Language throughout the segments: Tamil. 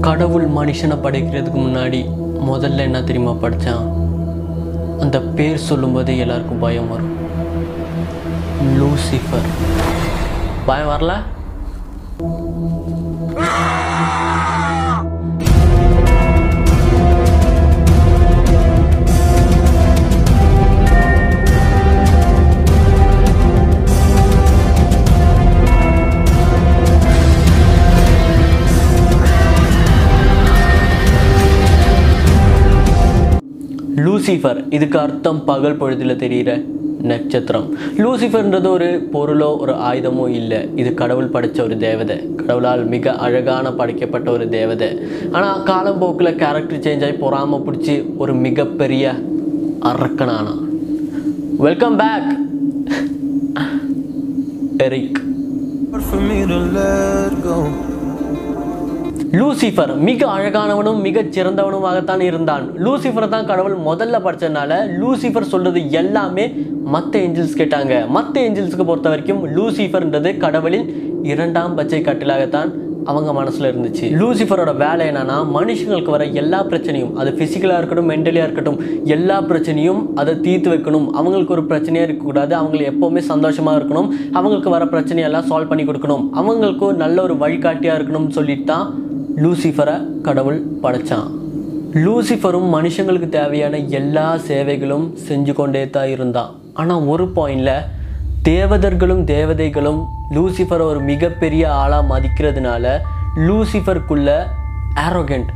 கடவுள் மனுஷனை படைக்கிறதுக்கு முன்னாடி முதல்ல என்ன தெரியுமா படித்தான் அந்த பேர் சொல்லும்போதே எல்லாருக்கும் பயம் வரும். லூசிஃபர் பயம் வரல? லூசிஃபர் இதுக்கு அர்த்தம் பகல் பொழுதில் தெரிகிற நட்சத்திரம். லூசிஃபர்ன்றது ஒரு பொருளோ ஒரு ஆயுதமோ இல்லை. இது கடவுள் படைத்த ஒரு தேவதை. கடவுளால் மிக அழகான படைக்கப்பட்ட ஒரு தேவதை. ஆனால் காலம்போக்கில் கேரக்டர் சேஞ்ச் ஆகி பொறாமல் பிடிச்சி ஒரு மிகப்பெரிய அரக்கனானா. Welcome back Eric for me to let go. Lucifer மிக அழகானவனும் மிகச் சிறந்தவனுமாகத்தான் இருந்தான். லூசிஃபரை தான் கடவுள் முதல்ல படித்ததுனால லூசிஃபர் சொல்றது எல்லாமே மற்ற ஏஞ்சல்ஸ் கேட்டாங்க. மற்ற ஏஞ்சல்ஸ்க்கு பொறுத்த வரைக்கும் லூசிஃபர்ன்றது கடவுளின் இரண்டாம் பச்சை கட்டிலாகத்தான் அவங்க மனசில் இருந்துச்சு. லூசிஃபரோட வேலை என்னன்னா மனுஷங்களுக்கு வர எல்லா பிரச்சனையும் அது ஃபிசிக்கலாக இருக்கட்டும் மென்டலியாக இருக்கட்டும் எல்லா பிரச்சனையும் அதை தீர்த்து வைக்கணும். அவங்களுக்கு ஒரு பிரச்சனையாக இருக்கக்கூடாது அவங்களை எப்போவுமே சந்தோஷமாக இருக்கணும். அவங்களுக்கு வர பிரச்சனையெல்லாம் சால்வ் பண்ணி கொடுக்கணும். அவங்களுக்கு நல்ல ஒரு வழிகாட்டியாக இருக்கணும்னு சொல்லிட்டு தான் லூசிஃபரை கடவுள் படைச்சான். லூசிஃபரும் மனுஷங்களுக்கு தேவையான எல்லா சேவைகளும் செஞ்சு கொண்டே தான் இருந்தான். ஆனால் ஒரு பாயிண்டில் தேவதர்களும் தேவதைகளும் லூசிஃபரை ஒரு மிகப்பெரிய ஆளாக மதிக்கிறதுனால லூசிஃபருக்குள்ள ஆரோகண்ட்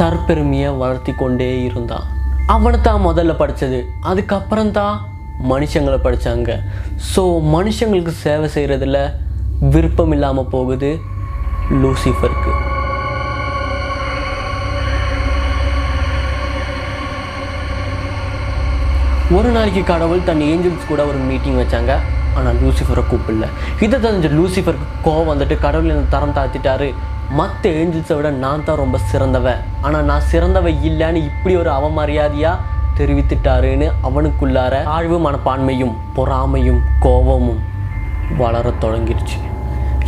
தற்பெருமையை வளர்த்தி கொண்டே இருந்தான். அவனை தான் முதல்ல படித்தது அதுக்கப்புறம் தான் மனுஷங்களை படித்தாங்க ஸோ மனுஷங்களுக்கு சேவை செய்கிறதுல விருப்பம் இல்லாமல் போகுது லூசிஃபருக்கு. ஒரு நாளைக்கு கடவுள் தன் ஏஞ்சல்ஸ் கூட ஒரு மீட்டிங் வச்சாங்க. ஆனால் லூசிஃபரை கூப்பிடல. இதை தெரிஞ்ச லூசிஃபருக்கு கோவம் வந்துட்டு கடவுள் என்ன தரம் தாழ்த்திட்டாரு. மற்ற ஏஞ்சல்ஸை விட நான் தான் ரொம்ப சிறந்தவன். ஆனால் நான் சிறந்தவன் இல்லைன்னு இப்படி ஒரு அவமரியாதையாக தெரிவித்துட்டாருன்னு அவனுக்குள்ளார ஆழ்வு மனப்பான்மையும் பொறாமையும் கோபமும் வளர தொடங்கிருச்சு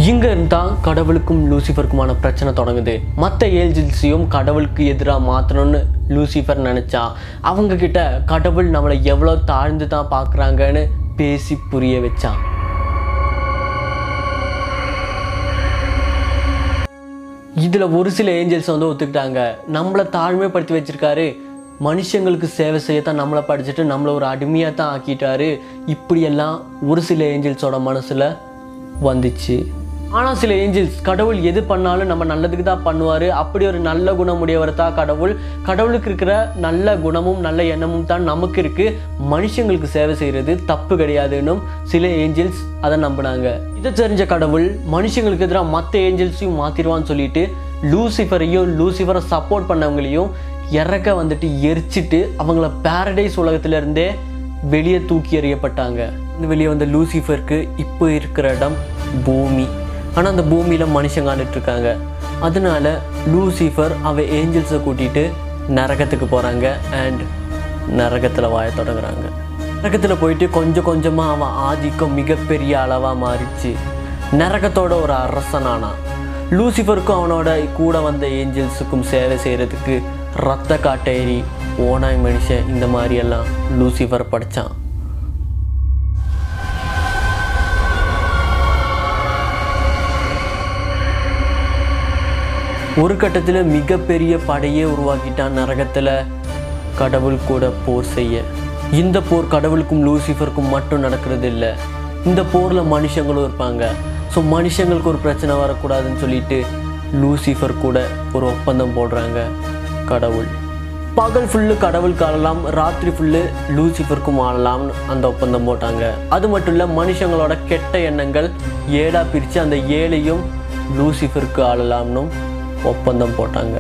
இங்க இருந்தால் கடவுளுக்கும் லூசிஃபருக்குமான பிரச்சனை தொடங்குது. மற்ற ஏஜென்சியும் கடவுளுக்கு எதிராக மாற்றணும்னு லூசிஃபர் நினச்சா அவங்க கிட்ட கடவுள் நம்மளை எவ்வளோ தாழ்ந்து தான் பார்க்குறாங்கன்னு பேசி புரிய வச்சான் இதில் ஒரு சில ஏஞ்சல்ஸ் வந்து ஒத்துக்கிட்டாங்க. நம்மளை தாழ்மைப்படுத்தி வச்சிருக்காரு. மனுஷங்களுக்கு சேவை செய்யத்தான் நம்மளை படிச்சுட்டு நம்மளை ஒரு அடிமையாக தான் ஆக்கிட்டாரு. இப்படியெல்லாம் ஒரு சில ஏஞ்சல்ஸோட மனசில் வந்துச்சு. ஆனால் சில ஏஞ்சல்ஸ் கடவுள் எது பண்ணாலும் நம்ம நல்லதுக்கு தான் பண்ணுவார். அப்படி ஒரு நல்ல குணமுடையவர் தான் கடவுள். கடவுளுக்கு இருக்கிற நல்ல குணமும் நல்ல எண்ணமும் தான் நமக்கு இருக்குது மனுஷங்களுக்கு சேவை செய்கிறது தப்பு கிடையாதுன்னும் சில ஏஞ்சல்ஸ் அதை நம்பினாங்க. இதை தெரிஞ்ச கடவுள் மனுஷங்களுக்கு எதிராக மற்ற ஏஞ்சல்ஸையும் மாற்றிடுவான்னு சொல்லிட்டு லூசிஃபரையும் லூசிஃபரை சப்போர்ட் பண்ணவங்களையும் இறக்க வந்துட்டு எரிச்சிட்டு அவங்கள பேரடைஸ் உலகத்திலேருந்தே வெளியே தூக்கி எறியப்பட்டாங்க. இந்த வெளியே வந்த லூசிஃபருக்கு இப்போ இருக்கிற இடம் பூமி. ஆனால் அந்த பூமியில் மனுஷங்க ஆண்டுட்டு இருக்காங்க அதனால லூசிஃபர் அவ ஏஞ்சல்ஸை கூட்டிகிட்டு நரகத்துக்கு போகிறாங்க அண்ட் நரகத்தில் வாழ தொடங்குறாங்க. நரகத்தில் போயிட்டு கொஞ்சம் கொஞ்சமாக அவன் ஆதிக்கம் மிகப்பெரிய அளவாக மாறிச்சு. நரகத்தோட ஒரு அரசனானா. லூசிஃபருக்கும் அவனோட கூட வந்த ஏஞ்சல்ஸுக்கும் சேவை செய்கிறதுக்கு ரத்த காட்டேரி ஓனாய் மனுஷன் இந்த மாதிரியெல்லாம் லூசிஃபர் படித்தான் ஒரு கட்டத்தில் மிகப்பெரிய படையே உருவாக்கிட்டான் நரகத்தில் கடவுள் கூட போர் செய்ய. இந்த போர் கடவுளுக்கும் லூசிஃபருக்கும் மட்டும் நடக்கிறது இல்லை. இந்த போரில் மனுஷங்களும் இருப்பாங்க. ஸோ மனுஷங்களுக்கு ஒரு பிரச்சனை வரக்கூடாதுன்னு சொல்லிட்டு லூசிஃபர் கூட ஒரு ஒப்பந்தம் போடுறாங்க கடவுள். பகல் ஃபுல்லு கடவுளுக்கு ஆளலாம் ராத்திரி ஃபுல்லு லூசிஃபருக்கும் ஆளலாம்னு அந்த ஒப்பந்தம் போட்டாங்க. அது மட்டும் இல்லை மனுஷங்களோட கெட்ட எண்ணங்கள் ஏடாக பிரித்து அந்த ஏழையும் லூசிஃபருக்கு ஆளலாம்னும் ஒப்பந்தம் போட்டாங்க.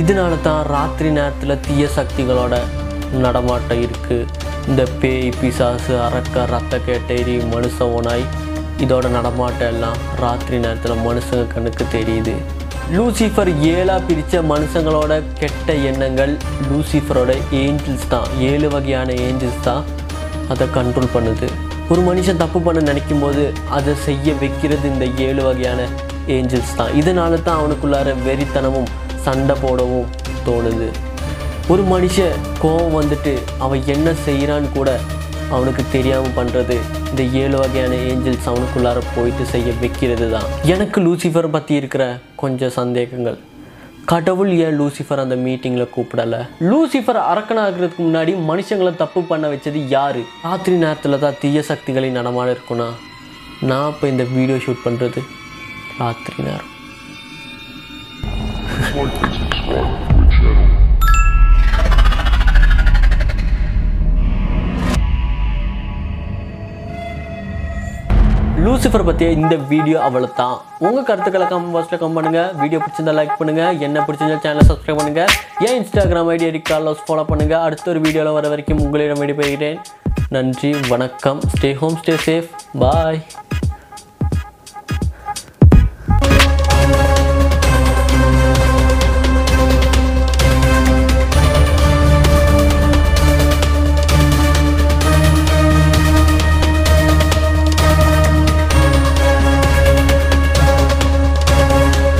இதனால தான் ராத்திரி நேரத்தில் தீய சக்திகளோட நடமாட்டம் இருக்குது இந்த பேய் பிசாசு அரக்க ரத்த கேட்டேரி மனுஷ ஓனாய் இதோட நடமாட்டம் எல்லாம் ராத்திரி நேரத்தில் மனுஷங்க கண்ணுக்கு தெரியுது. லூசிஃபர் ஏழாக பிரித்த மனுஷங்களோட கெட்ட எண்ணங்கள் லூசிஃபரோட ஏஞ்சல்ஸ் தான். ஏழு வகையான ஏஞ்சல்ஸ் தான் அதை கண்ட்ரோல் பண்ணுது. ஒரு மனுஷன் தப்பு பண்ண நினைக்கும் போது அதை செய்ய வைக்கிறது இந்த ஏழு வகையான ஏஞ்சல்ஸ் தான். இதனால தான் அவனுக்குள்ளார வெறித்தனமும் சண்டை போடவும் தோணுது. ஒரு மனுஷன் கோவம் வந்துட்டு அவன் என்ன செய்கிறான்னு கூட அவனுக்கு தெரியாமல் பண்ணுறது இந்த ஏழு வகையான ஏஞ்சல்ஸ் அவனுக்குள்ளார போயிட்டு செய்ய வைக்கிறது தான். எனக்கு லூசிஃபர் பற்றி இருக்கிற கொஞ்சம் சந்தேகங்கள். கடவுள் ஏன் லூசிஃபர் அந்த மீட்டிங்கில் கூப்பிடலை? லூசிஃபர் அரக்கனாகிறதுக்கு முன்னாடி மனுஷங்களை தப்பு பண்ண வச்சது யார்? ராத்திரி நேரத்தில் தான் தீய சக்திகளின் நடமாட இருக்குன்னா நான் இப்போ இந்த வீடியோ ஷூட் பண்ணுறது ராத்திரி லூசிஃபர் பற்றிய இந்த வீடியோ அவ்வளோ தான் உங்கள் கருத்துக்களை கமெண்ட் பாக்ஸில் கம் பண்ணுங்கள் வீடியோ பிடிச்சிருந்தா லைக் பண்ணுங்கள் என்ன பிடிச்சிருந்தா சேனலை சப்ஸ்கிரைப் பண்ணுங்கள் ஏன் இன்ஸ்டாகிராம் ஐடி எரிக் ஃபாலோ பண்ணுங்கள் அடுத்த ஒரு வீடியோவில் வர வரைக்கும் உங்களிடம் விடைபெறுகிறேன். நன்றி வணக்கம். Stay home stay safe bye